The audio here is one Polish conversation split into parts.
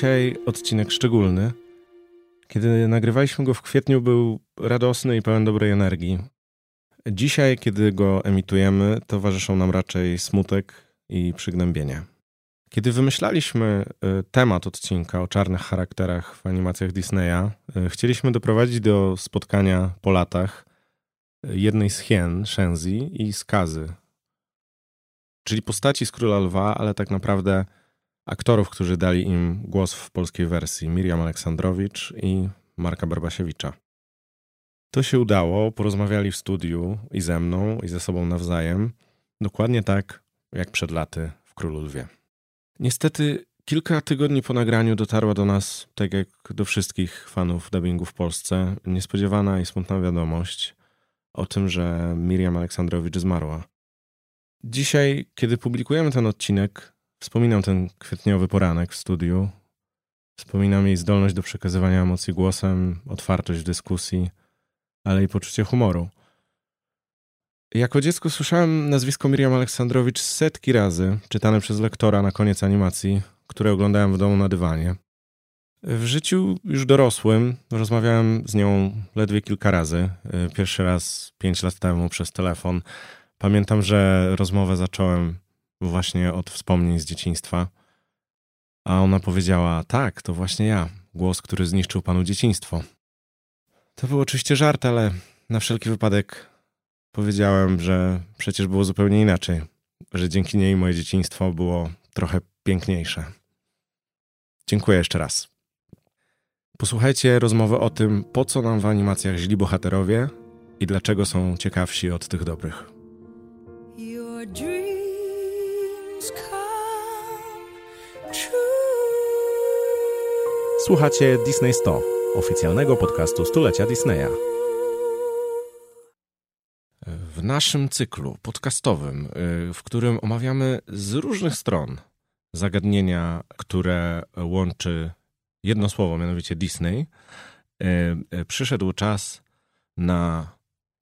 Dzisiaj odcinek szczególny. Kiedy nagrywaliśmy go w kwietniu, był radosny i pełen dobrej energii. Dzisiaj, kiedy go emitujemy, towarzyszą nam raczej smutek i przygnębienie. Kiedy wymyślaliśmy y, temat odcinka o czarnych charakterach w animacjach Disneya, y, chcieliśmy doprowadzić do spotkania po latach y, jednej z hien, Shenzi i skazy. Czyli postaci z Króla Lwa, ale tak naprawdę aktorów, którzy dali im głos w polskiej wersji, Miriam Aleksandrowicz i Marka Barbasiewicza. To się udało, porozmawiali w studiu i ze mną, i ze sobą nawzajem, dokładnie tak jak przed laty w Królu Lwie. Niestety, kilka tygodni po nagraniu dotarła do nas, tak jak do wszystkich fanów dubbingu w Polsce, niespodziewana i smutna wiadomość o tym, że Miriam Aleksandrowicz zmarła. Dzisiaj, kiedy publikujemy ten odcinek, wspominam ten kwietniowy poranek w studiu. Wspominam jej zdolność do przekazywania emocji głosem, otwartość w dyskusji, ale i poczucie humoru. Jako dziecko słyszałem nazwisko Miriam Aleksandrowicz setki razy, czytane przez lektora na koniec animacji, które oglądałem w domu na dywanie. W życiu już dorosłym rozmawiałem z nią ledwie kilka razy. Pierwszy raz pięć lat temu przez telefon. Pamiętam, że rozmowę zacząłem właśnie od wspomnień z dzieciństwa. A ona powiedziała: Tak, to właśnie ja, głos, który zniszczył panu dzieciństwo. To był oczywiście żart, ale na wszelki wypadek powiedziałem, że przecież było zupełnie inaczej, że dzięki niej moje dzieciństwo było trochę piękniejsze. Dziękuję jeszcze raz. Posłuchajcie rozmowy o tym, po co nam w animacjach źli bohaterowie i dlaczego są ciekawsi od tych dobrych. Słuchacie Disney 100, oficjalnego podcastu stulecia Disneya. W naszym cyklu podcastowym, y, w którym omawiamy z różnych stron zagadnienia, które łączy jedno słowo, mianowicie Disney, y, y, przyszedł czas na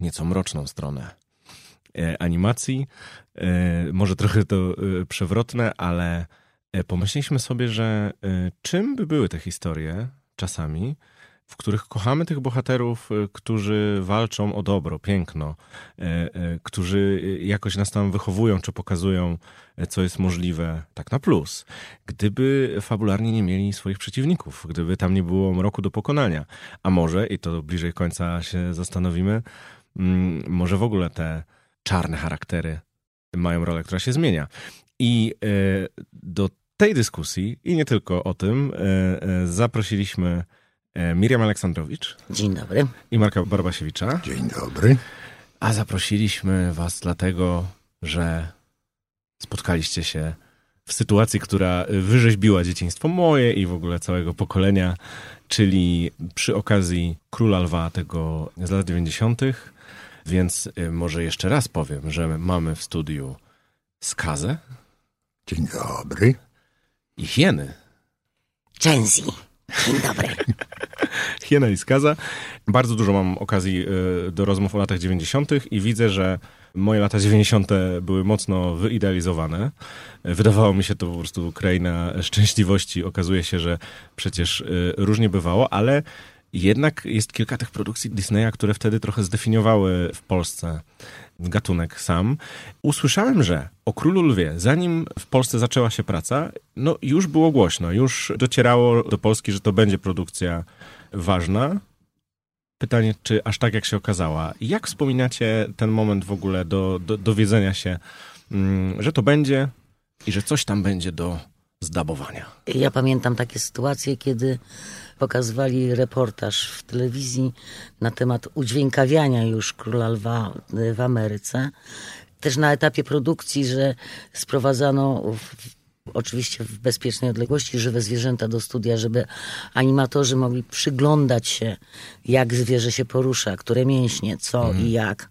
nieco mroczną stronę animacji. Może trochę to przewrotne, ale pomyśleliśmy sobie, że czym by były te historie czasami, w których kochamy tych bohaterów, y, którzy walczą o dobro, piękno, którzy jakoś nas tam wychowują, czy pokazują, co jest możliwe, tak na plus. Gdyby fabularnie nie mieli swoich przeciwników, gdyby tam nie było mroku do pokonania, a może, i to bliżej końca się zastanowimy, mm, może w ogóle te czarne charaktery mają rolę, która się zmienia. I do tej dyskusji, i nie tylko o tym, zaprosiliśmy E, Miriam Aleksandrowicz. Dzień dobry. I Marka Barbasiewicza. Dzień dobry. A zaprosiliśmy Was dlatego, że spotkaliście się w sytuacji, która wyrzeźbiła dzieciństwo moje i w ogóle całego pokolenia, czyli przy okazji Króla Lwa tego z lat 90. Więc może jeszcze raz powiem, że mamy w studiu skazę. Dzień dobry. I hieny. Czenzi. Dzień dobry. Hiena i skaza. Bardzo dużo mam okazji e, do rozmów o latach 90. i widzę, że moje lata 90. były mocno wyidealizowane. Wydawało mi się to po prostu kraina szczęśliwości. Okazuje się, że przecież e, różnie bywało, ale jednak jest kilka tych produkcji Disneya, które wtedy trochę zdefiniowały w Polsce gatunek sam. Usłyszałem, że o Królu Lwie, zanim w Polsce zaczęła się praca, no już było głośno, już docierało do Polski, że to będzie produkcja ważna. Pytanie, czy aż tak jak się okazała. Jak wspominacie ten moment w ogóle do, do dowiedzenia się, mm, że to będzie i że coś tam będzie do zdabowania? Ja pamiętam takie sytuacje, kiedy pokazywali reportaż w telewizji na temat udźwiękawiania już Króla Lwa w Ameryce. Też na etapie produkcji, że sprowadzano w, oczywiście w bezpiecznej odległości żywe zwierzęta do studia, żeby animatorzy mogli przyglądać się, jak zwierzę się porusza, które mięśnie, co mhm. i jak.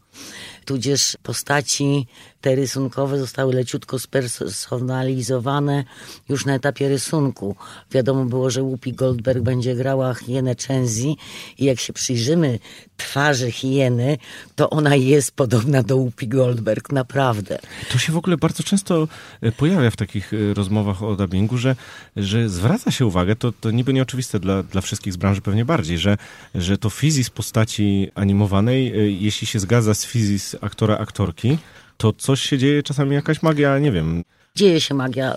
tudzież postaci te rysunkowe zostały leciutko spersonalizowane już na etapie rysunku. Wiadomo było, że Whoopi Goldberg będzie grała hienę Chenzi i jak się przyjrzymy twarzy hieny, to ona jest podobna do Whoopi Goldberg, naprawdę. To się w ogóle bardzo często e, pojawia w takich e, rozmowach o dubbingu, że, że zwraca się uwagę, to, to niby nieoczywiste dla, dla wszystkich z branży pewnie bardziej, że, że to fizis postaci animowanej, e, jeśli się zgadza z fizis aktora, aktorki, to coś się dzieje, czasami jakaś magia, nie wiem. Dzieje się magia.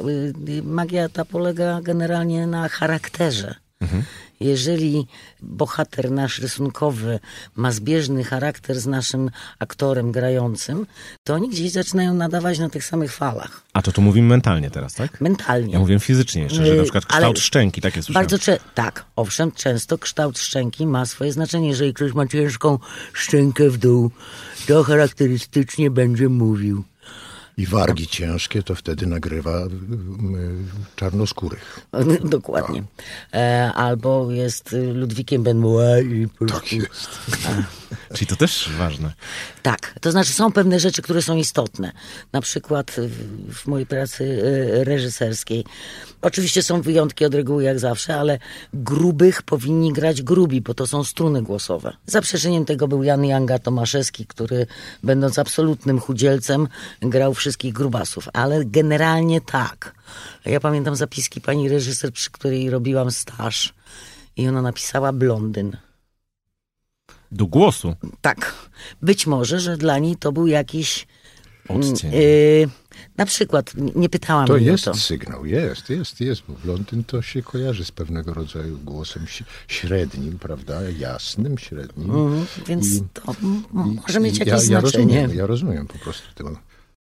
Y, magia ta polega generalnie na charakterze. Mhm. Jeżeli bohater nasz rysunkowy ma zbieżny charakter z naszym aktorem grającym, to oni gdzieś zaczynają nadawać na tych samych falach. A to tu mówimy mentalnie teraz, tak? Mentalnie. Ja mówię fizycznie jeszcze, że na przykład kształt Ale szczęki, takie słyszałem. Bardzo cze- tak, owszem, często kształt szczęki ma swoje znaczenie. Jeżeli ktoś ma ciężką szczękę w dół, to charakterystycznie będzie mówił i wargi ciężkie, to wtedy nagrywa czarnoskórych. Dokładnie. E, albo jest Ludwikiem Benoit i po Tak jest. Czyli to też ważne. Tak. To znaczy są pewne rzeczy, które są istotne. Na przykład w, w mojej pracy reżyserskiej. Oczywiście są wyjątki od reguły jak zawsze, ale grubych powinni grać grubi, bo to są struny głosowe. Zaprzeczeniem tego był Jan Janga Tomaszewski, który będąc absolutnym chudzielcem grał wszystko wszystkich grubasów, ale generalnie tak. Ja pamiętam zapiski pani reżyser, przy której robiłam staż i ona napisała blondyn. Do głosu? Tak. Być może, że dla niej to był jakiś... Odcień. Y, na przykład, nie pytałam to jest to. sygnał, jest, jest, jest, bo blondyn to się kojarzy z pewnego rodzaju głosem średnim, prawda, jasnym, średnim. Mm, więc I, to może mieć jakieś ja, ja znaczenie. Rozumiem, ja rozumiem po prostu tę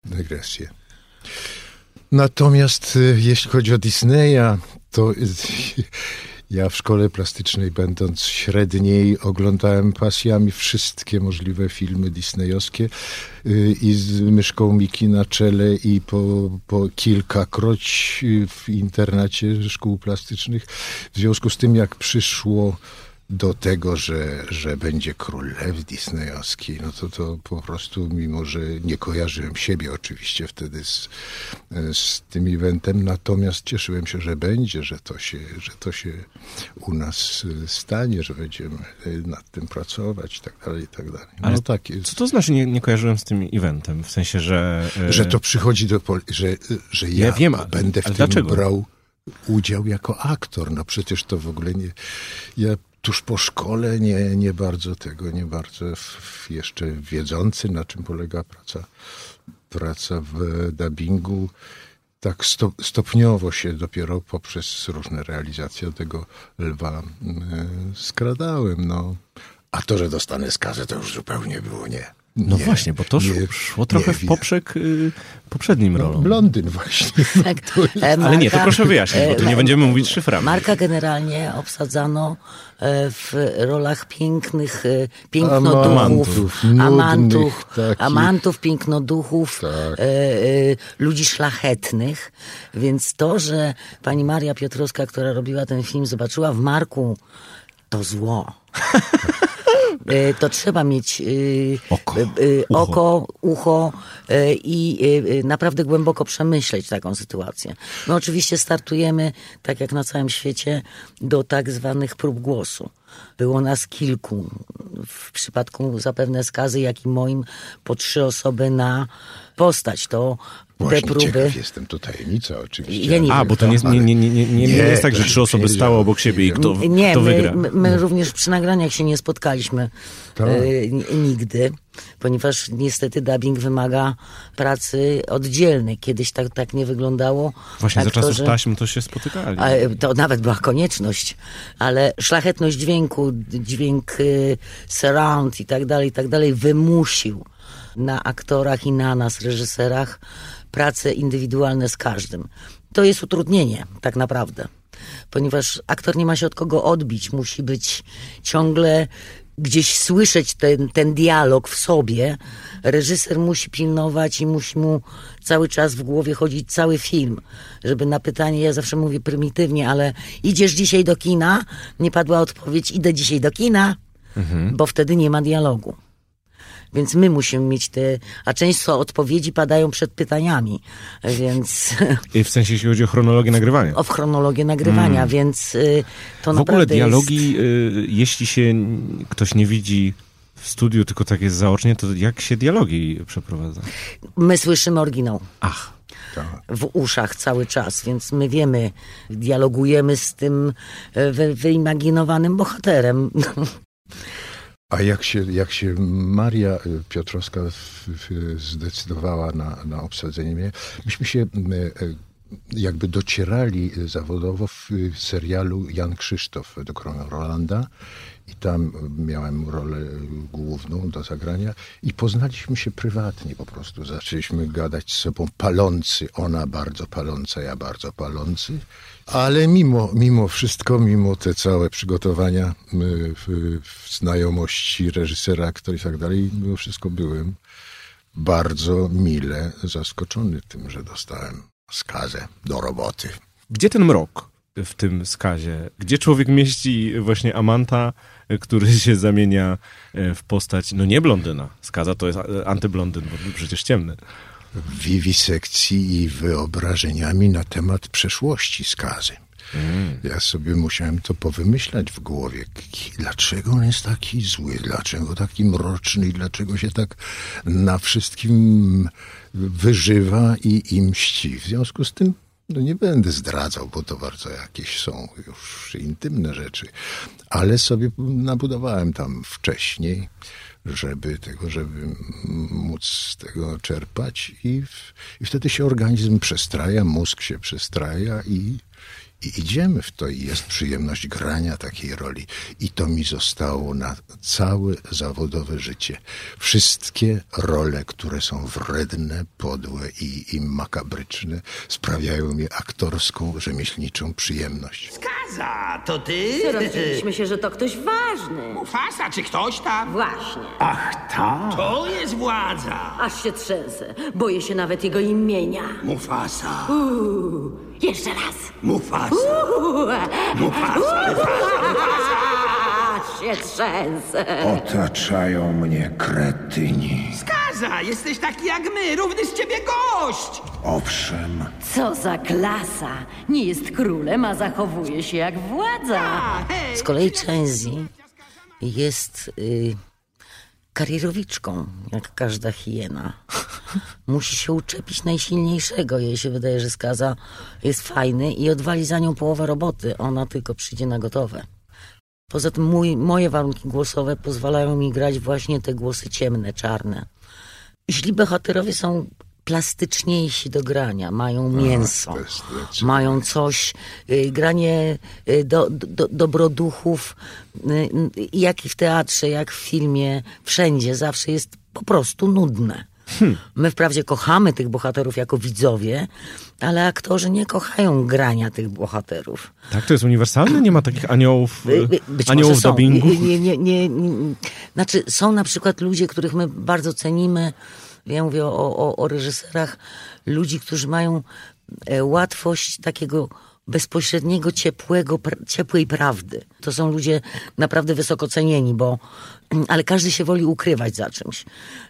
dygresję. Natomiast y, jeśli chodzi o Disneya, to ja w szkole plastycznej, będąc średniej, oglądałem pasjami wszystkie możliwe filmy disneyowskie y, i z myszką Miki na czele i po, po kilkakroć w internacie szkół plastycznych. W związku z tym, jak przyszło do tego, że, że będzie król lew disneyowski, no to to po prostu, mimo że nie kojarzyłem siebie oczywiście wtedy z, z tym eventem, natomiast cieszyłem się, że będzie, że to się, że to się u nas stanie, że będziemy nad tym pracować i tak dalej, i tak dalej. No Ale tak jest. Co to znaczy nie, nie kojarzyłem z tym eventem? W sensie, że... E, że to przychodzi do... że, że ja, ja wiem, będę w tym dlaczego? brał udział jako aktor. No przecież to w ogóle nie... Ja tuż po szkole, nie, nie bardzo tego, nie bardzo jeszcze wiedzący, na czym polega praca, praca w dubbingu. Tak stopniowo się dopiero poprzez różne realizacje tego lwa skradałem. No. A to, że dostanę skazę, to już zupełnie było nie. No nie, właśnie, bo to nie, szło trochę w poprzek y, poprzednim no, rolom. Blondyn właśnie. Tak. Marka, Ale nie, to proszę wyjaśnić, bo tu nie e, będziemy mówić szyframi. Marka generalnie obsadzano e, w rolach pięknych e, pięknoduchów, amantów, amantów, pięknoduchów, tak. ludzi szlachetnych. Więc to, że pani Maria Piotrowska, która robiła ten film, zobaczyła w Marku to zło. E, to trzeba mieć e, oko, e, oko ucho i naprawdę głęboko przemyśleć taką sytuację. My oczywiście startujemy, tak jak na całym świecie, do tak zwanych prób głosu. Było nas kilku. W przypadku zapewne skazy, jak i moim, po trzy osoby na postać. To Właśnie te próby. jestem, to tajemnica oczywiście. Ja nie A, bo to nie, nie, nie, nie, nie, nie, nie jest tak, że trzy osoby stały obok siebie i kto, nie, kto wygra. My, my również przy nagraniach się nie spotkaliśmy e, nigdy, ponieważ niestety dubbing wymaga pracy oddzielnej. Kiedyś tak, tak nie wyglądało. Właśnie aktorzy, za czasów taśmy to się spotykali. To nawet była konieczność, ale szlachetność dźwięku, dźwięk y, surround i tak dalej, i tak dalej wymusił na aktorach i na nas, reżyserach, prace indywidualne z każdym. To jest utrudnienie, tak naprawdę, ponieważ aktor nie ma się od kogo odbić, musi być ciągle gdzieś słyszeć ten, ten dialog w sobie. Reżyser musi pilnować i musi mu cały czas w głowie chodzić cały film, żeby na pytanie, ja zawsze mówię prymitywnie, ale idziesz dzisiaj do kina? Nie padła odpowiedź, idę dzisiaj do kina, mhm. bo wtedy nie ma dialogu. Więc my musimy mieć te, a często odpowiedzi padają przed pytaniami, więc I w sensie, jeśli chodzi o chronologię nagrywania. o w chronologię nagrywania, więc y, to W ogóle naprawdę dialogi, y, jeśli się ktoś nie widzi w studiu, tylko tak jest zaocznie, to jak się dialogi przeprowadza? jest, my słyszymy oryginał. Ach, Tak. w uszach cały czas, więc my wiemy, dialogujemy z tym wy, wyimaginowanym bohaterem. A jak się, jak się Maria y, Piotrowska zdecydowała na, na obsadzenie mnie, myśmy się y, jakby docierali zawodowo w y, serialu Jan Krzysztof do Krona Rolanda i tam miałem rolę główną do zagrania i poznaliśmy się prywatnie po prostu. Zaczęliśmy gadać z sobą palący, ona bardzo paląca, ja bardzo palący. Ale mimo, mimo wszystko, mimo te całe przygotowania, y, w, znajomości reżysera, aktora i tak dalej, mimo wszystko byłem bardzo mile zaskoczony tym, że dostałem skazę do roboty. gdzie ten mrok w tym skazie? Gdzie człowiek mieści właśnie Amanta, który się zamienia y, w postać, no nie blondyna. Skaza to jest y, antyblondyn, bo przecież ciemny. Wiwisekcji i wyobrażeniami na temat przeszłości skazy. Ja sobie musiałem to powymyślać w głowie. Dlaczego on jest taki zły? Dlaczego taki mroczny? Dlaczego się tak na wszystkim wyżywa i, i mści? W związku z tym no nie będę zdradzał, bo to bardzo jakieś są już intymne rzeczy. Ale sobie nabudowałem tam wcześniej, żeby tego, żeby móc z tego czerpać i, w, i wtedy się organizm przestraja, mózg się przestraja i, i idziemy w to i jest przyjemność grania takiej roli. I to mi zostało na całe zawodowe życie. Wszystkie role, które są wredne, podłe i, i makabryczne, sprawiają mi aktorską, rzemieślniczą przyjemność. Skaza, to ty? Rozdzieliliśmy się, że to ktoś ważny. Mufasa, czy ktoś tam? Właśnie. Ach, tak. To jest władza. Aż się trzęsę. Boję się nawet jego imienia. Mufasa. Uuu, jeszcze raz. Mufasa. Się trzęsę. Otaczają mnie kretyni. Skaza, jesteś taki jak my, równy z ciebie gość. Owszem, Co za klasa. Nie jest królem, a zachowuje się jak władza. Hej. Z kolei Częzi jest y, karierowiczką, jak każda hiena. Musi się uczepić najsilniejszego. Jej się wydaje, że skaza jest fajny i odwali za nią połowę roboty. Ona tylko przyjdzie na gotowe. Poza tym mój, moje warunki głosowe pozwalają mi grać właśnie te głosy ciemne, czarne. Źli bohaterowie są plastyczniejsi do grania, mają mięso, zdecydowanie. mają coś, y, granie y, do, do, dobroduchów, y, jak i w teatrze, jak w filmie, wszędzie zawsze jest po prostu nudne. My wprawdzie kochamy tych bohaterów jako widzowie, ale aktorzy nie kochają grania tych bohaterów. Tak, to jest uniwersalne? Nie ma takich aniołów, Być aniołów dubbingu? Nie, nie, nie, nie. Znaczy, są na przykład ludzie, których my bardzo cenimy. Ja mówię o, o, o reżyserach, ludzi, którzy mają e, łatwość takiego bezpośredniego, ciepłego, ciepłej prawdy. To są ludzie naprawdę wysoko cenieni, bo ale każdy się woli ukrywać za czymś.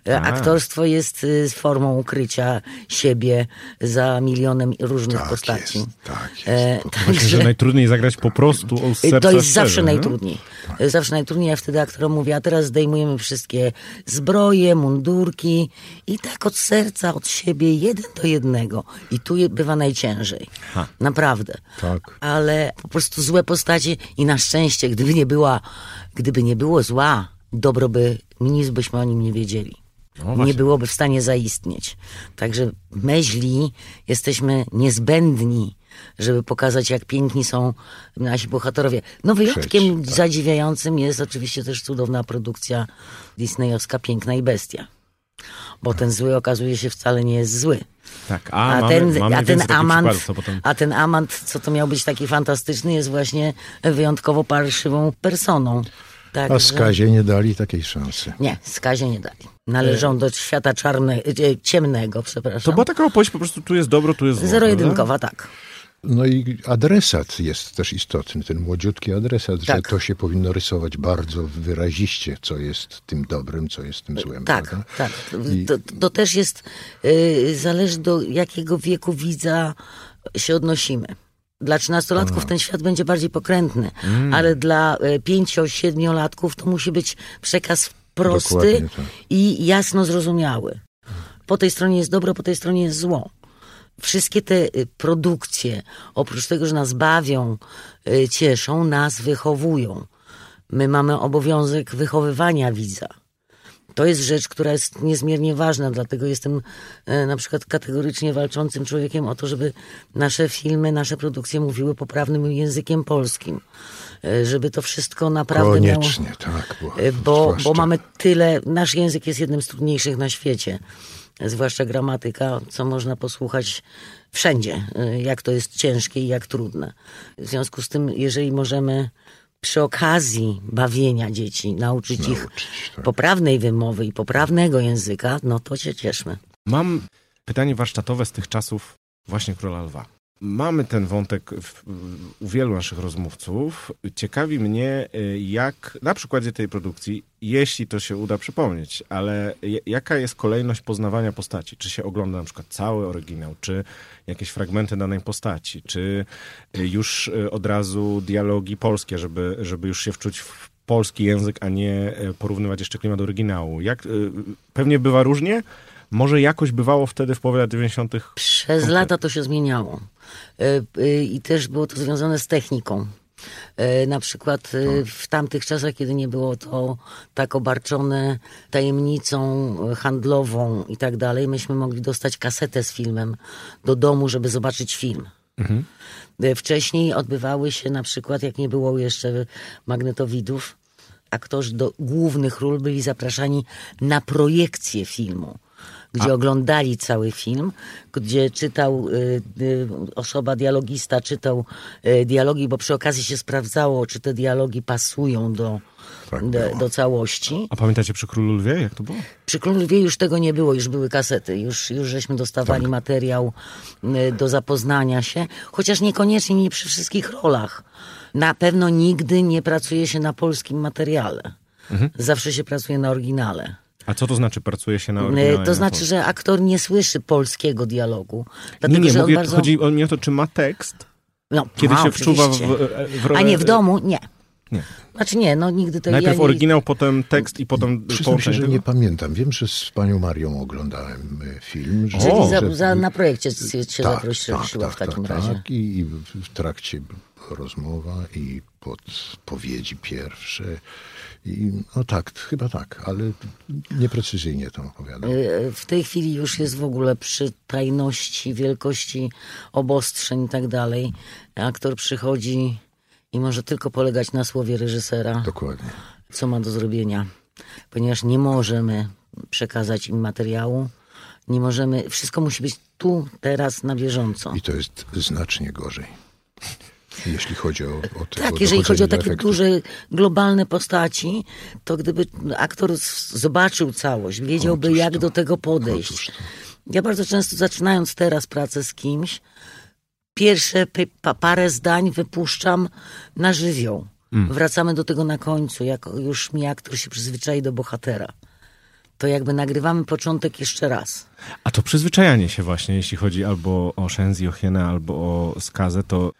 E, Aktorstwo jest y, formą ukrycia siebie za milionem różnych Tak postaci. jest, tak jest. E, Właśnie, że najtrudniej zagrać po prostu o serca to jest szczerze, zawsze nie? najtrudniej. Zawsze najtrudniej. Ja wtedy aktorom mówię, a teraz zdejmujemy wszystkie zbroje, mundurki i tak od serca, od siebie, jeden do jednego. I tu bywa najciężej. Naprawdę. Tak. Ale po prostu złe postacie i na szczęście, gdyby nie była, gdyby nie było zła, dobro by, nic byśmy o nim nie wiedzieli. No nie byłoby w stanie zaistnieć. Także my źli jesteśmy niezbędni, żeby pokazać, jak piękni są nasi bohaterowie. No wyjątkiem Przecież, zadziwiającym jest oczywiście też cudowna produkcja disneyowska Piękna i Bestia. Bo ten zły okazuje się wcale nie jest zły. Tak, a, A, mamy, ten, mamy a ten amant, przykładów, potem... a ten amant, co to miał być taki fantastyczny, jest właśnie wyjątkowo parszywą personą. Tak, A Skazie nie dali takiej szansy. Nie, skazie nie dali. Należą do świata czarne, e, ciemnego, przepraszam. To była taka opowieść, po prostu tu jest dobro, tu jest zło. prawda? Zero-jedynkowa, tak. No i adresat jest też istotny, ten młodziutki adresat, że Tak. to się powinno rysować bardzo wyraziście, co jest tym dobrym, co jest tym złym. Tak, prawda? tak. I- To, to też jest, y, zależy do jakiego wieku widza się odnosimy. Dla trzynastolatków ten świat będzie bardziej pokrętny, Mm. ale dla y, pięcio-siedmiolatków to musi być przekaz prosty tak. i jasno zrozumiały. Po tej stronie jest dobro, po tej stronie jest zło. Wszystkie te y, produkcje, oprócz tego, że nas bawią, y, cieszą, nas wychowują. My mamy obowiązek wychowywania widza. To jest rzecz, która jest niezmiernie ważna, dlatego jestem e, na przykład kategorycznie walczącym człowiekiem o to, żeby nasze filmy, nasze produkcje mówiły poprawnym językiem polskim. E, Żeby to wszystko naprawdę miało... Koniecznie, tak. Bo, E, Bo, bo mamy tyle, nasz język jest jednym z trudniejszych na świecie, zwłaszcza gramatyka, co można posłuchać wszędzie, e, jak to jest ciężkie i jak trudne. W związku z tym, jeżeli możemy przy okazji bawienia dzieci nauczyć, ich Nauczyć, tak. poprawnej wymowy i poprawnego języka, no to się cieszmy. Mam pytanie warsztatowe z tych czasów właśnie Króla Lwa. Mamy ten wątek w, u wielu naszych rozmówców. Ciekawi mnie, y, jak na przykładzie tej produkcji, jeśli to się uda przypomnieć, ale jaka jest kolejność poznawania postaci? Czy się ogląda na przykład cały oryginał, czy jakieś fragmenty danej postaci, czy y, już y, od razu dialogi polskie, żeby, żeby już się wczuć w polski język, a nie porównywać jeszcze klimat oryginału? Jak, pewnie bywa różnie, może jakoś bywało wtedy w połowie lat 90. Przez lata to się zmieniało. E, e, I też było to związane z techniką. E, Na przykład e, w tamtych czasach, kiedy nie było to tak obarczone tajemnicą handlową i tak dalej, myśmy mogli dostać kasetę z filmem do domu, żeby zobaczyć film. E, Wcześniej odbywały się na przykład, jak nie było jeszcze magnetowidów, aktorzy do głównych ról byli zapraszani na projekcję filmu, gdzie oglądali cały film, gdzie czytał y, y, osoba, dialogista czytał y, dialogi, bo przy okazji się sprawdzało, czy te dialogi pasują do, Tak do, do całości. A pamiętacie przy Królu Lwie, jak to było? Przy Królu Lwie już tego nie było, już były kasety, już, już żeśmy dostawali Tak. materiał y, do zapoznania się, chociaż niekoniecznie nie przy wszystkich rolach. Na pewno nigdy nie pracuje się na polskim materiale. Mhm. Zawsze się pracuje na oryginale. A co to znaczy pracuje się na oryginale? To na znaczy, że aktor nie słyszy polskiego dialogu. Dlatego, Nie, nie, że mówię, on bardzo... chodzi o, nie o to, czy ma tekst, no, kiedy a, się wczuwa w, oczywiście. w rolę... A nie, w domu? Nie. Nie. Znaczy nie, no nigdy to Najpierw ja nie... oryginał, potem tekst i potem Przyznam się, że tego? nie pamiętam. Wiem, że z panią Marią oglądałem e, film. Że, Czyli za, że- za, na projekcie się tak, zaprosiła tak, w takim tak, razie. Tak. I, I w trakcie rozmowa i podpowiedzi pierwsze. I, no tak, chyba tak, ale nieprecyzyjnie to opowiadam. Y, W tej chwili już jest w ogóle przy tajności, wielkości obostrzeń i tak dalej. Aktor przychodzi i może tylko polegać na słowie reżysera, Dokładnie. co ma do zrobienia, ponieważ nie możemy przekazać im materiału. Nie możemy, wszystko musi być tu, teraz, na bieżąco. I to jest znacznie gorzej. Jeśli chodzi o, o te, Tak, o jeżeli chodzi o takie efektu. duże, globalne postaci, to gdyby aktor zobaczył całość, wiedziałby jak to. do tego podejść. Ja bardzo często zaczynając teraz pracę z kimś, pierwsze parę zdań wypuszczam na żywioł. Mm. Wracamy do tego na końcu, jak już mi aktor się przyzwyczai do bohatera. To jakby nagrywamy początek jeszcze raz. A to przyzwyczajanie się właśnie, jeśli chodzi albo o Shenzi, o Hienę, albo o skazę, to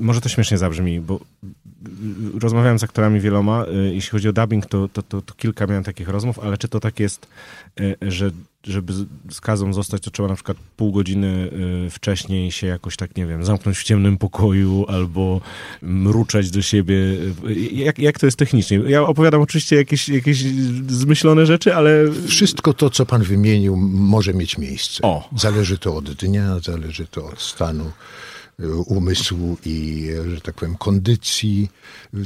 może to śmiesznie zabrzmi, bo rozmawiałem z aktorami wieloma, y, jeśli chodzi o dubbing, to, to, to, to kilka miałem takich rozmów, ale czy to tak jest, y, że żeby z- skazą zostać, to trzeba na przykład pół godziny y, wcześniej się jakoś tak, nie wiem, zamknąć w ciemnym pokoju albo mruczeć do siebie. Jak, jak to jest technicznie? Ja opowiadam oczywiście jakieś, jakieś zmyślone rzeczy, ale Wszystko to, co pan wymienił, może mieć miejsce. O. Zależy to od dnia, zależy to od stanu umysłu i, e, że tak powiem, kondycji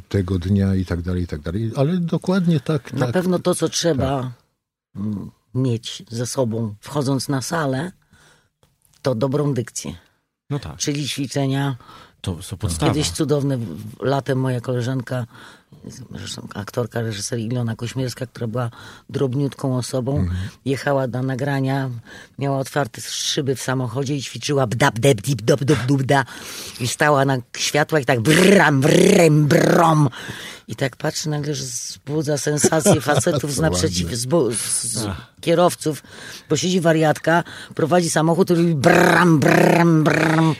tego dnia i tak dalej, i tak dalej. Ale dokładnie tak, Na tak. pewno to, co trzeba mm, mieć ze sobą, wchodząc na salę, to dobrą dykcję. no tak, Czyli ćwiczenia. to są podstawy. Kiedyś cudowne, latem moja koleżanka zresztą aktorka, reżyser Ilona Kośmierska, która była drobniutką osobą, jechała na nagrania, miała otwarte szyby w samochodzie i ćwiczyła bdab, deb, dip, dob, dob, dubda i stała na światłach i tak bram, brem, brom. I tak patrzy nagle, że wzbudza sensację facetów z naprzeciw, z, z kierowców, bo siedzi wariatka, prowadzi samochód i robi bram, bram, bram.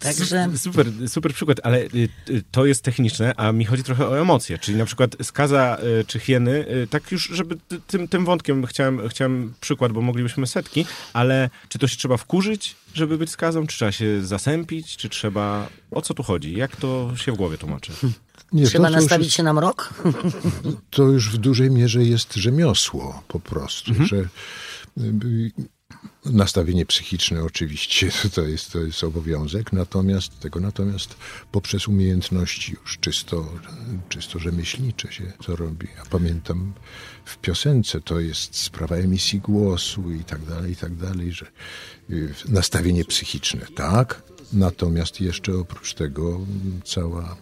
Także... Super, super przykład, ale y, y, to jest techniczne, a mi chodzi trochę o emocje, czyli na przykład skaza y, czy hieny, tak już, żeby ty- tym, tym wątkiem chciałem, chciałem przykład, bo moglibyśmy setki, ale czy to się trzeba wkurzyć, żeby być skazą, czy trzeba się zasępić, czy trzeba... O co tu chodzi? Jak to się w głowie tłumaczy? Nie, Trzeba to, to, nastawić jest, się na mrok? to już w dużej mierze jest rzemiosło po prostu, że y, nastawienie psychiczne oczywiście to jest, to jest obowiązek, natomiast tego natomiast poprzez umiejętności już czysto, czysto rzemieślnicze się to robi. Ja pamiętam w piosence to jest sprawa emisji głosu i tak dalej, i tak dalej, że y, nastawienie psychiczne, tak, natomiast jeszcze oprócz tego cała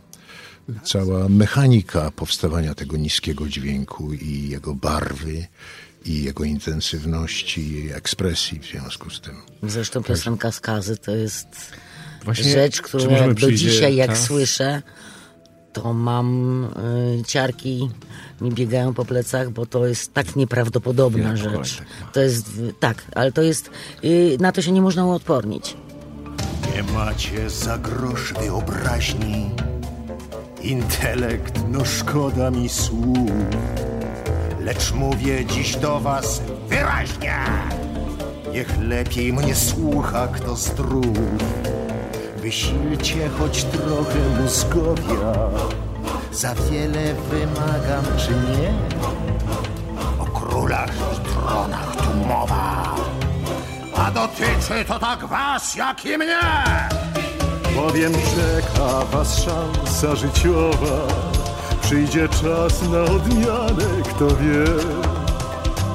cała mechanika powstawania tego niskiego dźwięku i jego barwy, i jego intensywności, i ekspresji w związku z tym. Zresztą piosenka Skazy to jest Właśnie, rzecz, którą jak do przyjdzie dzisiaj jak czas? słyszę, to mam y, ciarki mi biegają po plecach, bo to jest tak nieprawdopodobna rzecz. Ma. To jest, tak, ale to jest, y, na to się nie można uodpornić. Nie macie za grosz wyobraźni. Intelekt, no szkoda mi słów. Lecz mówię dziś do was wyraźnie. Niech lepiej mnie słucha kto zdrów. Wysilcie choć trochę mózgowia. Za wiele wymagam, czy nie? O królach i tronach tu mowa. A dotyczy to tak was, jak i mnie. Bowiem czeka was szansa życiowa. Przyjdzie czas na odmianę, kto wie.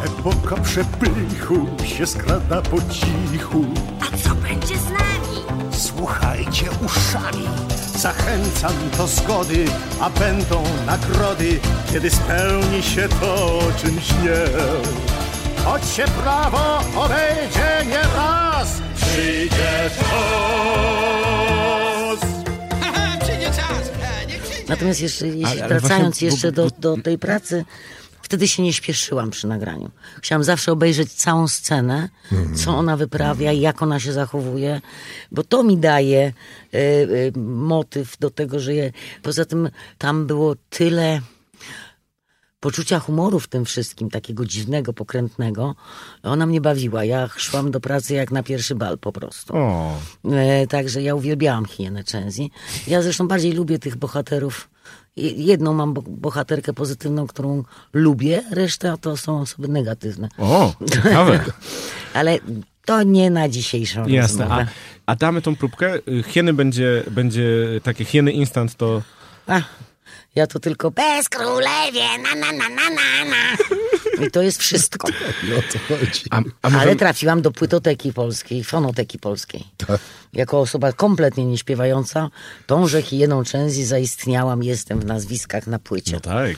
Epoka przepychu się skrada po cichu. A co będzie z nami? Słuchajcie uszami. Zachęcam do zgody, a będą nagrody, kiedy spełni się to, o czym śnię. Choć się prawo obejdzie nie raz, przyjdzie czas. Natomiast jeszcze, jeśli, Ale- ale wracając właśnie, jeszcze do, do tej pracy, wtedy się nie śpieszyłam przy nagraniu. Chciałam zawsze obejrzeć całą scenę, co ona wyprawia, jak ona się zachowuje, bo to mi daje e, e, motyw do tego, że je, poza tym tam było tyle poczucia humoru w tym wszystkim, takiego dziwnego, pokrętnego. Ona mnie bawiła. Ja szłam do pracy jak na pierwszy bal po prostu. O, E, także ja uwielbiałam hienę Częzi. Ja zresztą bardziej lubię tych bohaterów. Je- Jedną mam bo- bohaterkę pozytywną, którą lubię, reszta to są osoby negatywne. o, ciekawe. Ale to nie na dzisiejszą Jasne, rozmowę. a, a damy tą próbkę? Y, Hieny będzie, będzie takie hieny instant, to... A, ja to tylko bez królewie, na na na na na na. I to jest wszystko. I o to chodzi. A, a może... Ale trafiłam do płytoteki polskiej, fonoteki polskiej. Jako osoba kompletnie nieśpiewająca, tąże hieną Częzi zaistniałam, jestem w nazwiskach na płycie. No tak.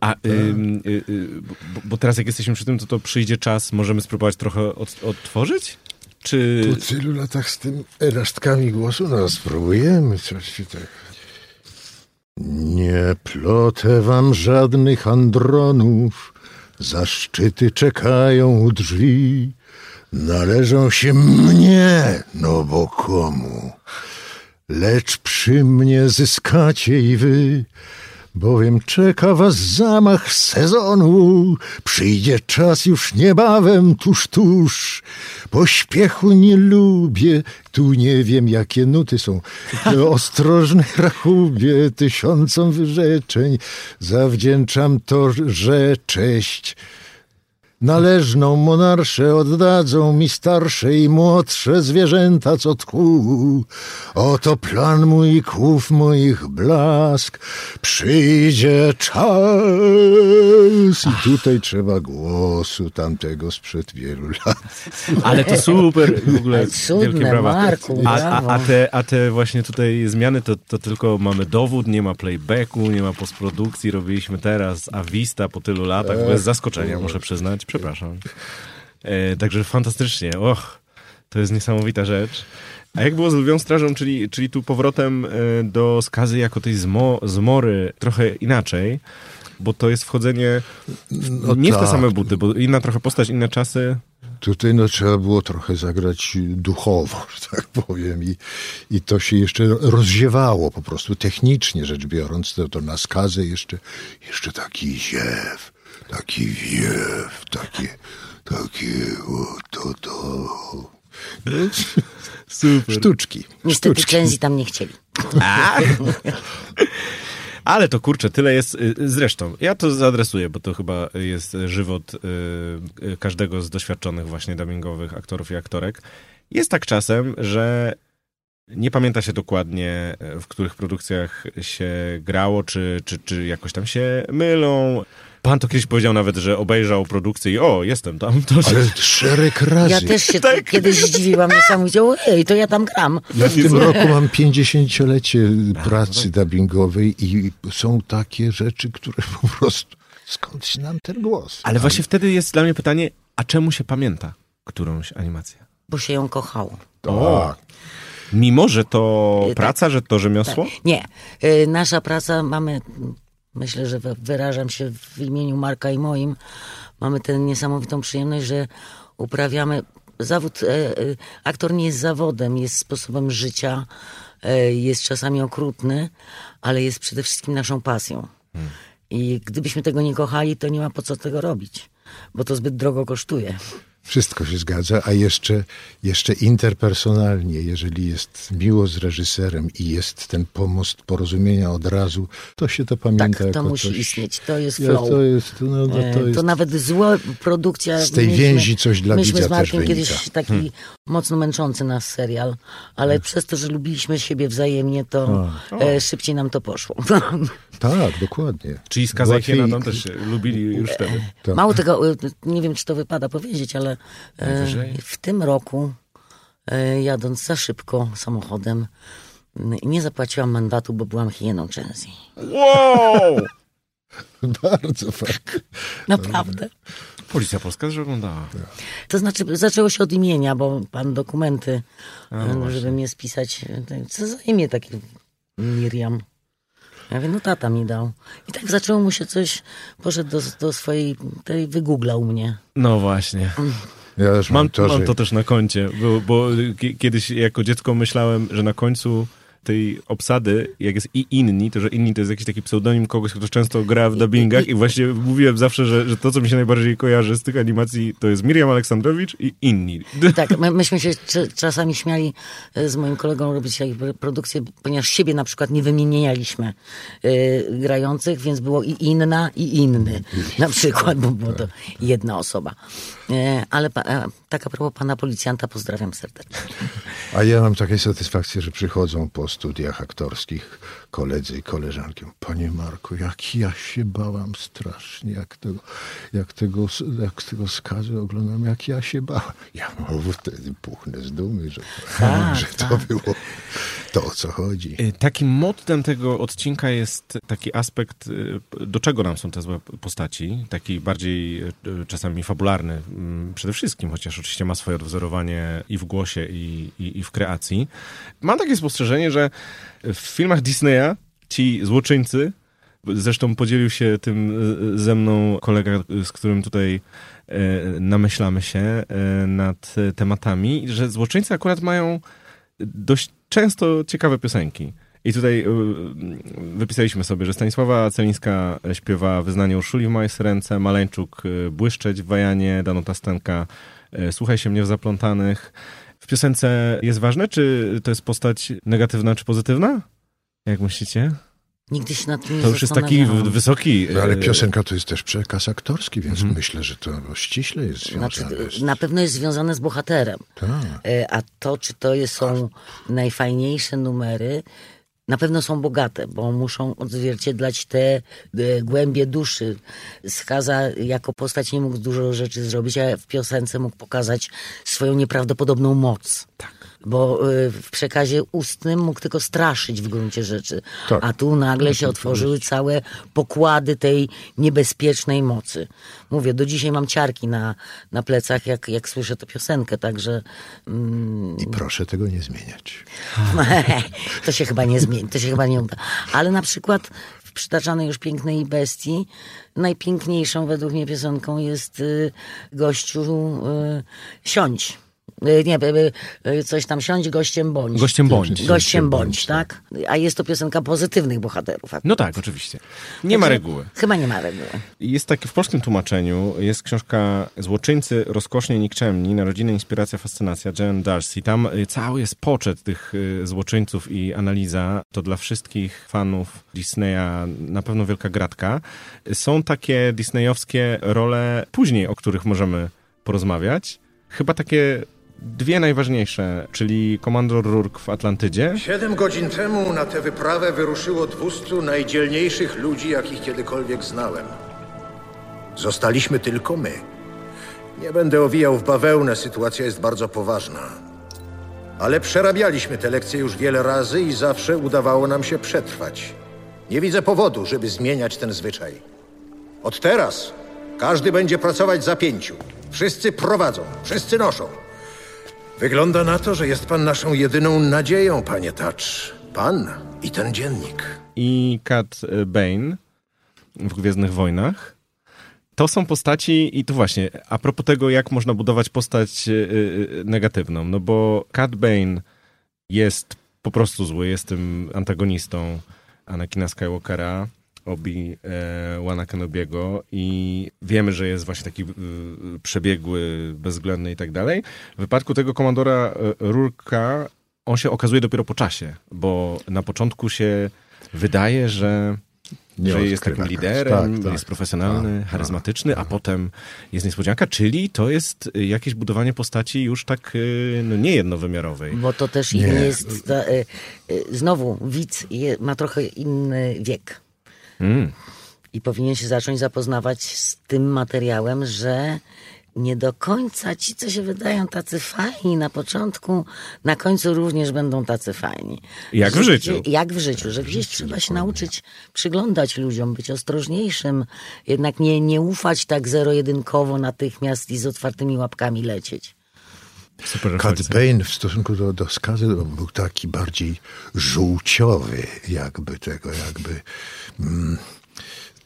A, ym, y, y, bo, bo teraz jak jesteśmy przy tym, to to przyjdzie czas, możemy spróbować trochę od, odtworzyć? Czy... Po tylu latach z tym resztkami głosu, no spróbujemy coś tak... Nie plotę wam żadnych andronów, zaszczyty czekają u drzwi. Należą się mnie, no bo komu? Lecz przy mnie zyskacie i wy, bowiem czeka was zamach sezonu. Przyjdzie czas już niebawem, tuż, tuż. Pośpiechu nie lubię, tu nie wiem jakie nuty są. Ostrożny rachubie, tysiącom wyrzeczeń zawdzięczam to, że cześć Należną monarszę oddadzą mi starsze i młodsze zwierzęta, co tchu. Oto plan mój, kłów moich blask. Przyjdzie czas. I tutaj trzeba głosu tamtego sprzed wielu lat. Ale to super, w ogóle Cudne, wielkie brawa. Marku, a, a, a, te, a te właśnie tutaj zmiany, to, to tylko mamy dowód, nie ma playbacku, nie ma postprodukcji, robiliśmy teraz Avista po tylu latach, bez zaskoczenia, muszę przyznać, przepraszam. E, także fantastycznie, och, to jest niesamowita rzecz. A jak było z Lwią Strażą, czyli, czyli tu powrotem e, do skazy jako tej zmo, zmory trochę inaczej, bo to jest wchodzenie No nie w te tak. same buty, bo inna trochę postać, inne czasy. Tutaj no, trzeba było trochę zagrać duchowo, że tak powiem. I, I to się jeszcze rozziewało po prostu technicznie rzecz biorąc. To, to na skazę jeszcze, jeszcze taki ziew, taki wiew, takie, takie, o, to, to. No, Super. Sztuczki. Niestety sztuczki. Cenzji tam nie chcieli. Ale to kurczę, tyle jest. y, Zresztą, ja to zaadresuję, bo to chyba jest żywot y, y, każdego z doświadczonych właśnie dubbingowych aktorów i aktorek. Jest tak czasem, że nie pamięta się dokładnie, w których produkcjach się grało, czy, czy, czy jakoś tam się mylą. Pan to kiedyś powiedział nawet, że obejrzał produkcję i o, jestem tam. To Ale szereg razy. Ja też się Tak. kiedyś zdziwiłam niesamowicie, ojej, to ja tam gram. Ja w tym roku mam 50-lecie pracy dubbingowej i są takie rzeczy, które po prostu... Skąd nam ten głos? Ale właśnie wtedy jest dla mnie pytanie, a czemu się pamięta którąś animację? Bo się ją kochało. Tak. Mimo, że to Tak. praca, że to rzemiosło? Nie, y, nasza praca mamy, myślę, że wy- wyrażam się w imieniu Marka i moim, mamy tę niesamowitą przyjemność, że uprawiamy zawód, e, e, aktor nie jest zawodem, jest sposobem życia, e, jest czasami okrutny, ale jest przede wszystkim naszą pasją. I gdybyśmy tego nie kochali, to nie ma po co tego robić, bo to zbyt drogo kosztuje. Wszystko się zgadza, a jeszcze, jeszcze interpersonalnie, jeżeli jest miło z reżyserem i jest ten pomost porozumienia od razu, to się to pamięta Tak, to musi coś... istnieć, to jest flow. to jest, no, no, E, to jest... nawet zła produkcja. Z tej mieliśmy- więzi coś dla Myśmy widza z Markiem też kiedyś wynika. taki mocno męczący nas serial, ale przez to, że lubiliśmy siebie wzajemnie, to e, szybciej nam to poszło. Tak, dokładnie. Czyli Skaza i Łatwiej- Hiena tam też się lubili już wtedy. Tak. Mało tego, e, nie wiem, czy to wypada powiedzieć, ale e, w tym roku, e, jadąc za szybko samochodem, nie zapłaciłam mandatu, bo byłam hieną Częsji. Wow! Bardzo fajnie. Naprawdę. Policja Polska też oglądała. To znaczy, zaczęło się od imienia, bo pan dokumenty, no żeby mnie spisać, co za imię takie Miriam. Ja mówię, no tata mi dał. I tak zaczęło mu się coś, poszedł do, do swojej, tej wygooglał mnie. No właśnie. Ja też mam, Mam, to, mam że to też na koncie, bo, bo ki- kiedyś jako dziecko myślałem, że na końcu tej obsady, jak jest i inni, to że inni to jest jakiś taki pseudonim kogoś, kto często gra w dubbingach i właśnie mówiłem zawsze, że, że to, co mi się najbardziej kojarzy z tych animacji, to jest Miriam Aleksandrowicz i inni. Tak, my, myśmy się cz- czasami śmiali e, z moim kolegą robić jakby produkcję, ponieważ siebie na przykład nie wymienialiśmy e, grających, więc było i inna, i inny na przykład, bo było to jedna osoba. E, ale pa, e, tak a propos pana policjanta, pozdrawiam serdecznie. A ja mam taką satysfakcję, że przychodzą po studiach aktorskich koledzy i koleżanki. Panie Marku, jak ja się bałam strasznie, jak tego, jak tego, jak tego skazu oglądam, jak ja się bałam. Ja wtedy puchnę z dumy, że, Tak, że to tak. było to, o co chodzi. Y, Takim mottem tego odcinka jest taki aspekt, y, do czego nam są te złe postaci, taki bardziej y, czasami fabularny mm, przede wszystkim, chociaż oczywiście ma swoje odwzorowanie i w głosie, i, i, i w kreacji. Mam takie spostrzeżenie, że w filmach Disneya ci złoczyńcy, zresztą podzielił się tym ze mną kolega, z którym tutaj namyślamy się nad tematami, że złoczyńcy akurat mają dość często ciekawe piosenki. I tutaj y, wypisaliśmy sobie, że Stanisława Celińska śpiewa Wyznanie Urszuli w mojej ręce, Maleńczuk y, Błyszczeć w Wajanie, Danuta Stenka y, Słuchaj się mnie w Zaplątanych. W piosence jest ważne, czy to jest postać negatywna czy pozytywna? Jak myślicie? Nigdy się nad tym nie To już jest taki wysoki... No, ale e, piosenka to jest też przekaz aktorski, więc Mhm. myślę, że to ściśle jest związane. Znaczy, z... na pewno jest związane z bohaterem. Tak. E, A to, czy to jest, są najfajniejsze numery, na pewno są bogate, bo muszą odzwierciedlać te e, głębie duszy. Skaza jako postać nie mógł dużo rzeczy zrobić, a w piosence mógł pokazać swoją nieprawdopodobną moc. Tak. Bo e, w przekazie ustnym mógł tylko straszyć w gruncie rzeczy. Tak. A tu nagle się otworzyły całe pokłady tej niebezpiecznej mocy. Mówię, do dzisiaj mam ciarki na, na plecach, jak, jak słyszę tę piosenkę, także mm, I proszę tego nie zmieniać. to się chyba nie zmieni, to się chyba nie uda. Ale na przykład w przytaczanej już pięknej bestii najpiękniejszą według mnie piosenką jest y, gościu y, siądź. Y, Nie, y, y, coś tam siądź, gościem bądź. Gościem bądź. Gościem bądź, tak? A jest to piosenka pozytywnych bohaterów. No tak, oczywiście. Nie ma reguły. Chyba nie ma reguły. Jest takie w polskim tłumaczeniu, jest książka Złoczyńcy rozkosznie nikczemni, narodziny, inspiracja, fascynacja, Jan Darcy. Tam cały jest poczet tych złoczyńców i analiza. To dla wszystkich fanów Disneya na pewno wielka gratka. Są takie disneyowskie role później, o których możemy porozmawiać. Chyba takie dwie najważniejsze, czyli komandor Rourke w Atlantydzie. Siedem godzin temu na tę wyprawę wyruszyło 200 najdzielniejszych ludzi, jakich kiedykolwiek znałem. Zostaliśmy tylko my. Nie będę owijał w bawełnę, sytuacja jest bardzo poważna. Ale przerabialiśmy te lekcje już wiele razy i zawsze udawało nam się przetrwać. Nie widzę powodu, żeby zmieniać ten zwyczaj. Od teraz każdy będzie pracować za pięciu. Wszyscy prowadzą, wszyscy noszą. Wygląda na to, że jest pan naszą jedyną nadzieją, panie Touch. Pan i ten dziennik. i Cat Bane w Gwiezdnych Wojnach. To są postaci i tu właśnie, a propos tego, jak można budować postać y, y, negatywną, no bo Cat Bane jest po prostu zły, jest tym antagonistą Anakina Skywalkera, Obi e, Wana Kenobiego i wiemy, że jest właśnie taki y, przebiegły, bezwzględny i tak dalej. W wypadku tego komandora y, Rurka on się okazuje dopiero po czasie, bo na początku się wydaje, że, Nie że jest takim liderem, Tak, tak, jest profesjonalny, tak, charyzmatyczny, a potem jest niespodzianka, czyli to jest jakieś budowanie postaci już tak no, niejednowymiarowej. Bo to też Nie. jest. Znowu, widz je, ma trochę inny wiek. Mm. I powinien się zacząć zapoznawać z tym materiałem, że nie do końca ci, co się wydają tacy fajni na początku, na końcu również będą tacy fajni. Jak w życiu. Jak w życiu, że gdzieś trzeba się nauczyć przyglądać ludziom, być ostrożniejszym, jednak nie, nie ufać tak zero-jedynkowo natychmiast i z otwartymi łapkami lecieć. Refleksja. Bane w stosunku do, do skazy to był taki bardziej żółciowy, jakby tego, jakby. Mm,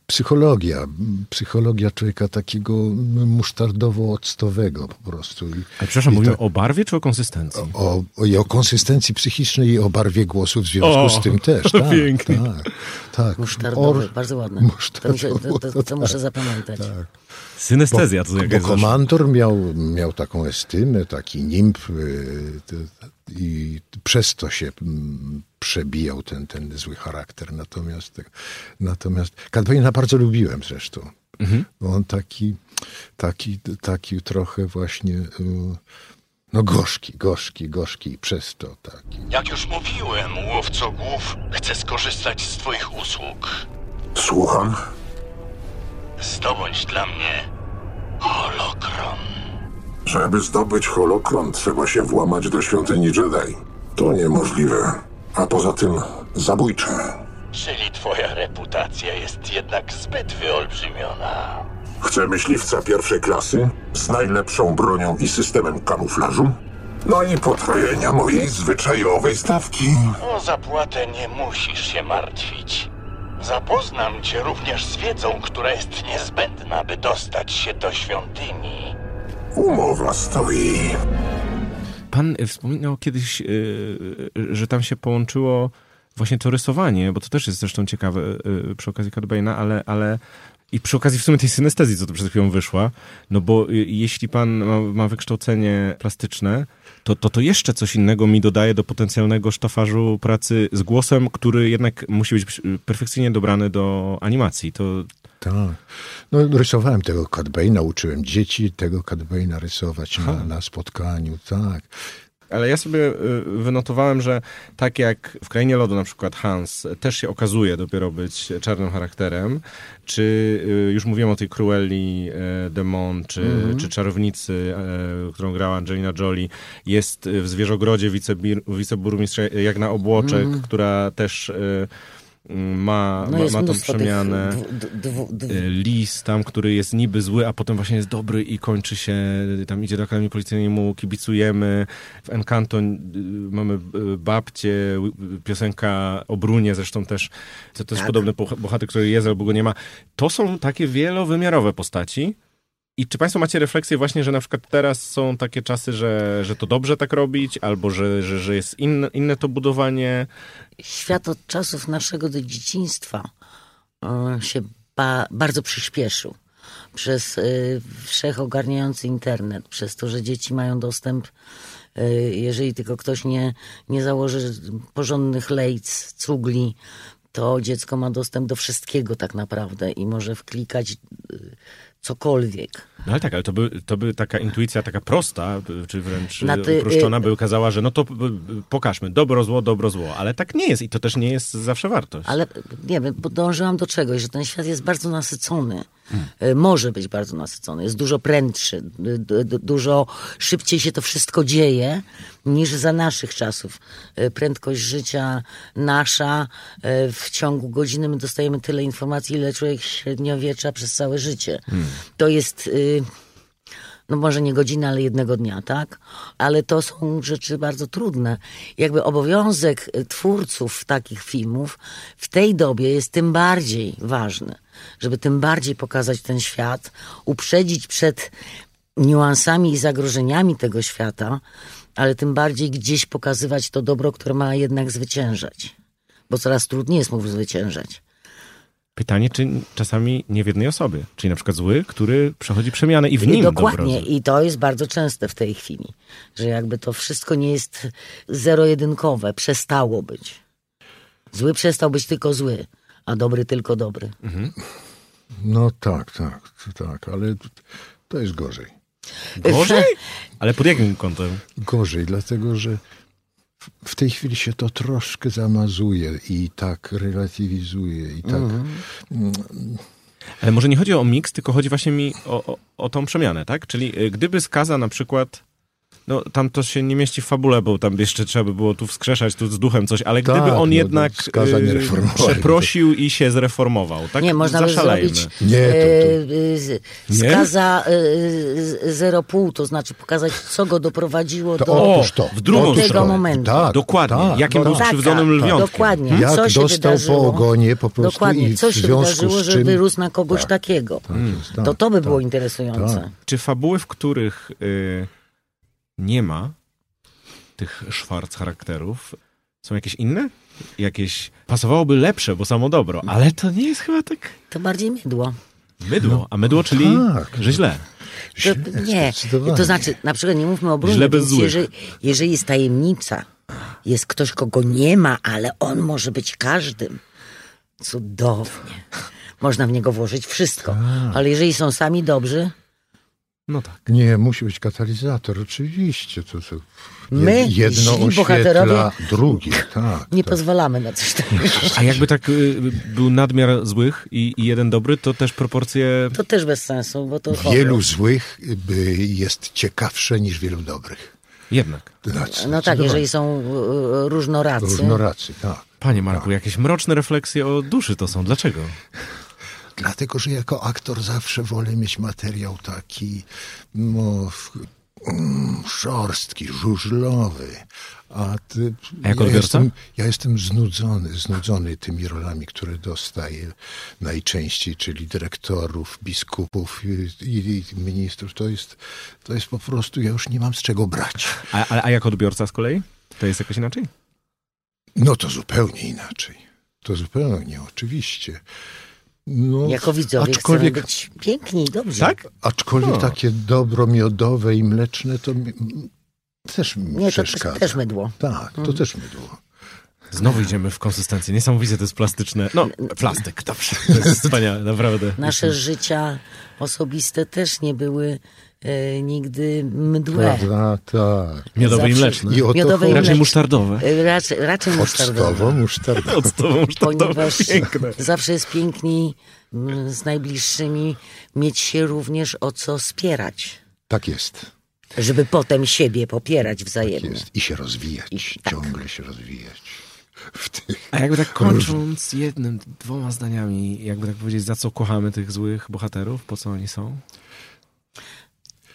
psychologia, psychologia człowieka takiego musztardowo-octowego po prostu. I, Ale przepraszam, mówimy tak- o barwie czy o konsystencji? o, o, i o konsystencji psychicznej i o barwie głosu w związku O, z tym też. Tak, pięknie. Tak, tak. Musztardowy, Or- bardzo ładne. To, mi się, to, to, to muszę zapamiętać. tak. Synestezja to Bo, jakaś bo komandor miał, miał taką estymę, taki nimb y, i przez to się przebijał ten, ten zły charakter. Natomiast, natomiast Cadwayna bardzo lubiłem zresztą. Bo on taki, taki, taki trochę właśnie y, no gorzki, gorzki, gorzki i przez to taki. Jak już mówiłem, łowco głów, chcę skorzystać z twoich usług. Słucham? Zdobądź dla mnie holokron. Żeby zdobyć holokron, trzeba się włamać do świątyni Jedi. To niemożliwe. A poza tym zabójcze. Czyli twoja reputacja jest jednak zbyt wyolbrzymiona. Chcę myśliwca pierwszej klasy z najlepszą bronią i systemem kamuflażu. No i potrojenia mojej zwyczajowej stawki. O zapłatę nie musisz się martwić. Zapoznam cię również z wiedzą, która jest niezbędna, by dostać się do świątyni. Umowa stoi. Pan y, wspominał kiedyś, y, że tam się połączyło właśnie to rysowanie, bo to też jest zresztą ciekawe y, przy okazji Cat Bane'a, ale, ale I przy okazji w sumie tej synestezji, co tu przed chwilą wyszła, no bo jeśli pan ma, ma wykształcenie plastyczne, to, to to jeszcze coś innego mi dodaje do potencjalnego sztafarzu pracy z głosem, który jednak musi być perfekcyjnie dobrany do animacji. To Tak. No, rysowałem tego Cadbane'a, uczyłem dzieci tego Cadbane'a rysować na, na spotkaniu, tak. Ale ja sobie y, wynotowałem, że tak jak w Krainie Lodu na przykład Hans też się okazuje dopiero być czarnym charakterem, czy y, już mówiłem o tej Cruelli e, Demon, czy, Mhm. czy Czarownicy, e, którą grała Angelina Jolie, jest w Zwierzogrodzie wicebir- wiceburmistrza Jagna Obłoczek, Mhm. która też e, ma, No ma, ma tą przemianę. dwu- dwu- dwu- E, Lis tam, który jest niby zły, a potem właśnie jest dobry i kończy się, tam idzie do Akademii Policyjnej, mu kibicujemy. W Encanto y, mamy y, babcię, y, piosenka o Brunie zresztą też, to też Tak. podobny boh- bohater, który jest albo go nie ma. To są takie wielowymiarowe postaci. I czy Państwo macie refleksję właśnie, że na przykład teraz są takie czasy, że, że to dobrze tak robić, albo że, że, że jest inne, inne to budowanie? świat od czasów naszego do dzieciństwa e, się ba, bardzo przyspieszył. Przez y, wszechogarniający internet, przez to, że dzieci mają dostęp, y, jeżeli tylko ktoś nie, nie założy porządnych lejc, cugli, to dziecko ma dostęp do wszystkiego tak naprawdę i może wklikać cokolwiek. No ale tak, ale to by, to by taka intuicja taka prosta, czy wręcz Na ty- uproszczona y- by ukazała, że no to y, pokażmy, dobro, zło, dobro, zło. Ale tak nie jest i to też nie jest zawsze wartość. Ale nie wiem, podążyłam do czegoś, że ten świat jest bardzo nasycony. E, Może być bardzo nasycony, jest dużo prędszy, dużo szybciej się to wszystko dzieje niż za naszych czasów. E, Prędkość życia nasza, e, w ciągu godziny my dostajemy tyle informacji, ile człowiek średniowiecza przez całe życie. To jest... y, no może nie godzina, ale jednego dnia, tak? Ale to są rzeczy bardzo trudne. Jakby obowiązek y, twórców takich filmów w tej dobie jest tym bardziej ważny, żeby tym bardziej pokazać ten świat, uprzedzić przed niuansami i zagrożeniami tego świata, ale tym bardziej gdzieś pokazywać to dobro, które ma jednak zwyciężać. Bo coraz trudniej jest mu zwyciężać. Pytanie, czy czasami nie w jednej osobie, czyli na przykład zły, który przechodzi przemianę i w nim Dokładnie. dobro. I to jest bardzo częste w tej chwili, że jakby to wszystko nie jest zero-jedynkowe, przestało być. Zły przestał być tylko zły, a dobry tylko dobry. No tak, tak, tak, ale to jest gorzej. Gorzej? Ale pod jakim kątem? Gorzej, dlatego że w- tej chwili się to troszkę zamazuje i tak relatywizuje i tak... Ale może nie chodzi o miks, tylko chodzi właśnie mi o, o, o tą przemianę, tak? Czyli y, gdyby skaza na przykład. No, tam to się nie mieści w fabule, bo tam jeszcze trzeba by było tu wskrzeszać, tu z duchem coś, ale Tak, gdyby on no, jednak nie y, przeprosił i się zreformował, tak? Nie, można by zrobić Nie, to- to- e, Nie? skaza e, zero pół, to znaczy pokazać, co go doprowadziło To do otóż to. w drugą tego to. momentu. Tak, Dokładnie. Tak, Jakim tak. był skrzywdzonym Tak, lwiątkiem. Dokładnie. Jak co się dostał wydarzyło? po ogonie po prostu Dokładnie. i Co się wydarzyło, że czym- wyrósł na kogoś Tak. takiego? Tak tak, to to by tak. było interesujące. Tak. Czy fabuły, w których y, nie ma tych szwarc charakterów, są jakieś inne? Jakieś pasowałoby lepsze, bo samo dobro, ale to nie jest chyba tak To bardziej mydło. mydło, a mydło, czyli tak. że źle. To, nie, to znaczy, na przykład nie mówmy o Brunie, Źle bez jeżeli, jeżeli jest tajemnica, jest ktoś, kogo nie ma, ale on może być każdym, cudownie. Można w niego włożyć wszystko. Tak. Ale jeżeli są sami dobrzy, No tak. Nie, musi być katalizator, oczywiście. To, to My, jedno źli oświetla bohaterowie, drugie, tak. nie tak. pozwalamy na coś takiego. A jakby tak y, był nadmiar złych i, i jeden dobry, to też proporcje... To też bez sensu, bo to Wielu złych by jest ciekawsze niż wielu dobrych. Jednak. Znaczy, No tak, jeżeli są e, różnoracy. Różnoracy, tak. Panie Marku, jakieś mroczne refleksje o duszy to są. Dlaczego? Dlatego, że jako aktor zawsze wolę mieć materiał taki no, mm, szorstki, żużlowy. A, ty, A jako ja, odbiorca? jestem, ja jestem znudzony, znudzony tymi rolami, które dostaję najczęściej, czyli dyrektorów, biskupów i, i, i ministrów. To jest, to jest po prostu, ja już nie mam z czego brać. A, a, a jako odbiorca z kolei? To jest jakoś inaczej? No to zupełnie inaczej. To zupełnie, oczywiście. No, jako widzowie aczkolwiek, chcemy być piękni i dobrzy. Tak? Aczkolwiek no. takie dobro miodowe i mleczne to mi, też mi Nie, przeszkadza. to też mydło. Tak, to mhm. też mydło. Znowu idziemy w konsystencję. Niesamowite to jest plastyczne. No, plastyk, dobrze. To jest wspaniałe, naprawdę. Nasze życia osobiste też nie były nigdy mdłe. Prawda, tak. Miodowe i mleczne. I Miodowe i raczej musztardowe. E, raczej, raczej musztardowe. musztardowe. Octowo musztardowe. Ponieważ Piękne. zawsze jest piękniej z najbliższymi mieć się również o co spierać. Tak jest. Żeby potem siebie popierać wzajemnie. Tak jest. I się rozwijać. I, tak. Ciągle się rozwijać. A jakby tak kończąc jednym, dwoma zdaniami, jakby tak powiedzieć, za co kochamy tych złych bohaterów, po co oni są?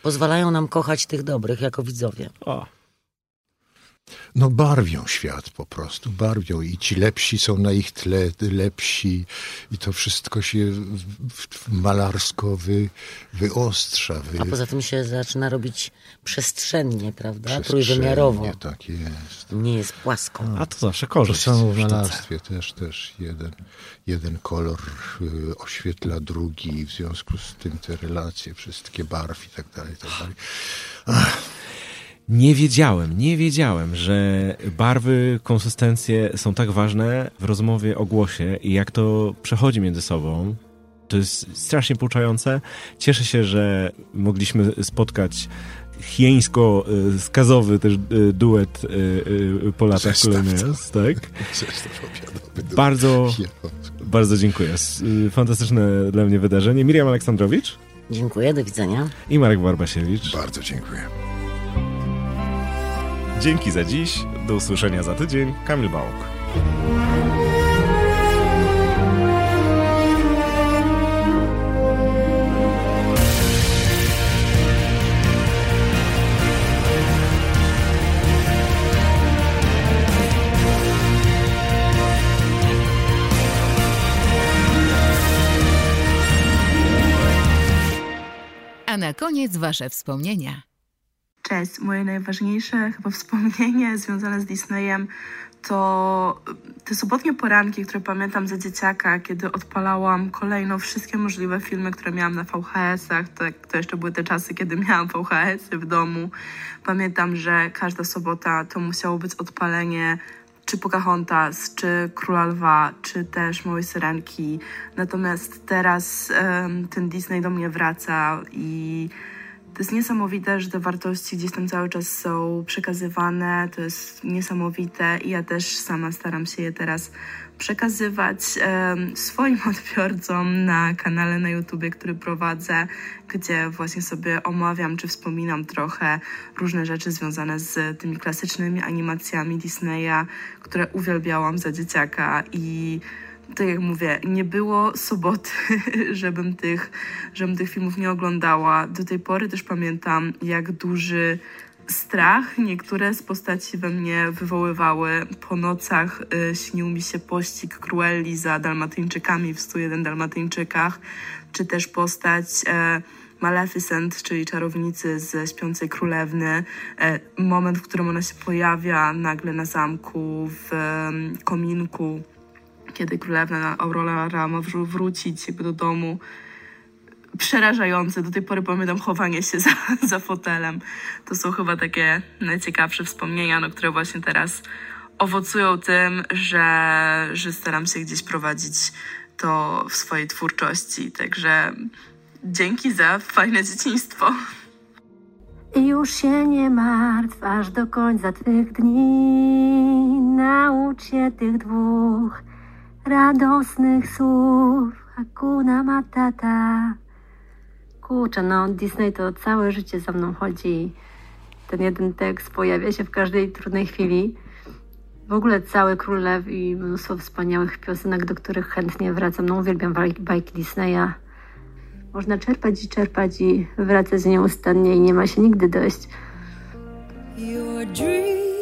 Pozwalają nam kochać tych dobrych jako widzowie. O. No barwią świat po prostu, barwią i ci lepsi są na ich tle lepsi i to wszystko się malarsko wy, wyostrza. Wy... A poza tym się zaczyna robić przestrzennie, prawda? Przestrzennie, Trójwymiarowo. tak jest. Nie jest płasko. A to zawsze korzyść. To samo w malarstwie też, też jeden, jeden kolor y, oświetla drugi w związku z tym te relacje, wszystkie barw i tak dalej, i tak dalej. Ach. Nie wiedziałem, nie wiedziałem, że barwy, konsystencje są tak ważne w rozmowie o głosie i jak to przechodzi między sobą. To jest strasznie pouczające. Cieszę się, że mogliśmy spotkać hieńsko-skazowy też y, duet y, y, po latach kolejny raz, tak? Bardzo, bardzo dziękuję. Fantastyczne dla mnie wydarzenie. Miriam Aleksandrowicz. Dziękuję, do widzenia. I Marek Barbasiewicz. Bardzo dziękuję. Dzięki za dziś. Do usłyszenia za tydzień. Kamil Bałk. A na koniec Wasze wspomnienia. Cześć, moje najważniejsze chyba wspomnienie związane z Disneyem to te sobotnie poranki, które pamiętam za dzieciaka, kiedy odpalałam kolejno wszystkie możliwe filmy, które miałam na VHS-ach. To, to jeszcze były te czasy, kiedy miałam VHS-y w domu. Pamiętam, że każda sobota to musiało być odpalenie czy Pocahontas, czy Króla Lwa, czy też Małej Syrenki. Natomiast teraz um, ten Disney do mnie wraca i to jest niesamowite, że te wartości gdzieś tam cały czas są przekazywane. To jest niesamowite i ja też sama staram się je teraz przekazywać e, swoim odbiorcom na kanale na YouTubie, który prowadzę, gdzie właśnie sobie omawiam czy wspominam trochę różne rzeczy związane z tymi klasycznymi animacjami Disneya, które uwielbiałam za dzieciaka i tak jak mówię, nie było soboty, żebym tych, żebym tych filmów nie oglądała. Do tej pory też pamiętam, jak duży strach niektóre z postaci we mnie wywoływały. Po nocach y, śnił mi się pościg Cruelli za Dalmatyńczykami w 101 Dalmatyńczykach, czy też postać e, Maleficent, czyli czarownicy ze Śpiącej Królewny. E, moment, w którym ona się pojawia nagle na zamku, w kominku kiedy królewna Aurora ma wrócić jakby do domu. Przerażające. Do tej pory pamiętam chowanie się za, za fotelem. To są chyba takie najciekawsze wspomnienia, no, które właśnie teraz owocują tym, że, że staram się gdzieś prowadzić to w swojej twórczości. Także dzięki za fajne dzieciństwo. I już się nie martw aż do końca twych dni. Naucz się tych dwóch radosnych słów Hakuna Matata. Kurczę, no Disney to całe życie za mną chodzi. Ten jeden tekst pojawia się w każdej trudnej chwili. W ogóle cały Król Lew i mnóstwo wspaniałych piosenek, do których chętnie wracam. No uwielbiam bajki Disneya. Można czerpać i czerpać i wracać nieustannie i nie ma się nigdy dość. Your dream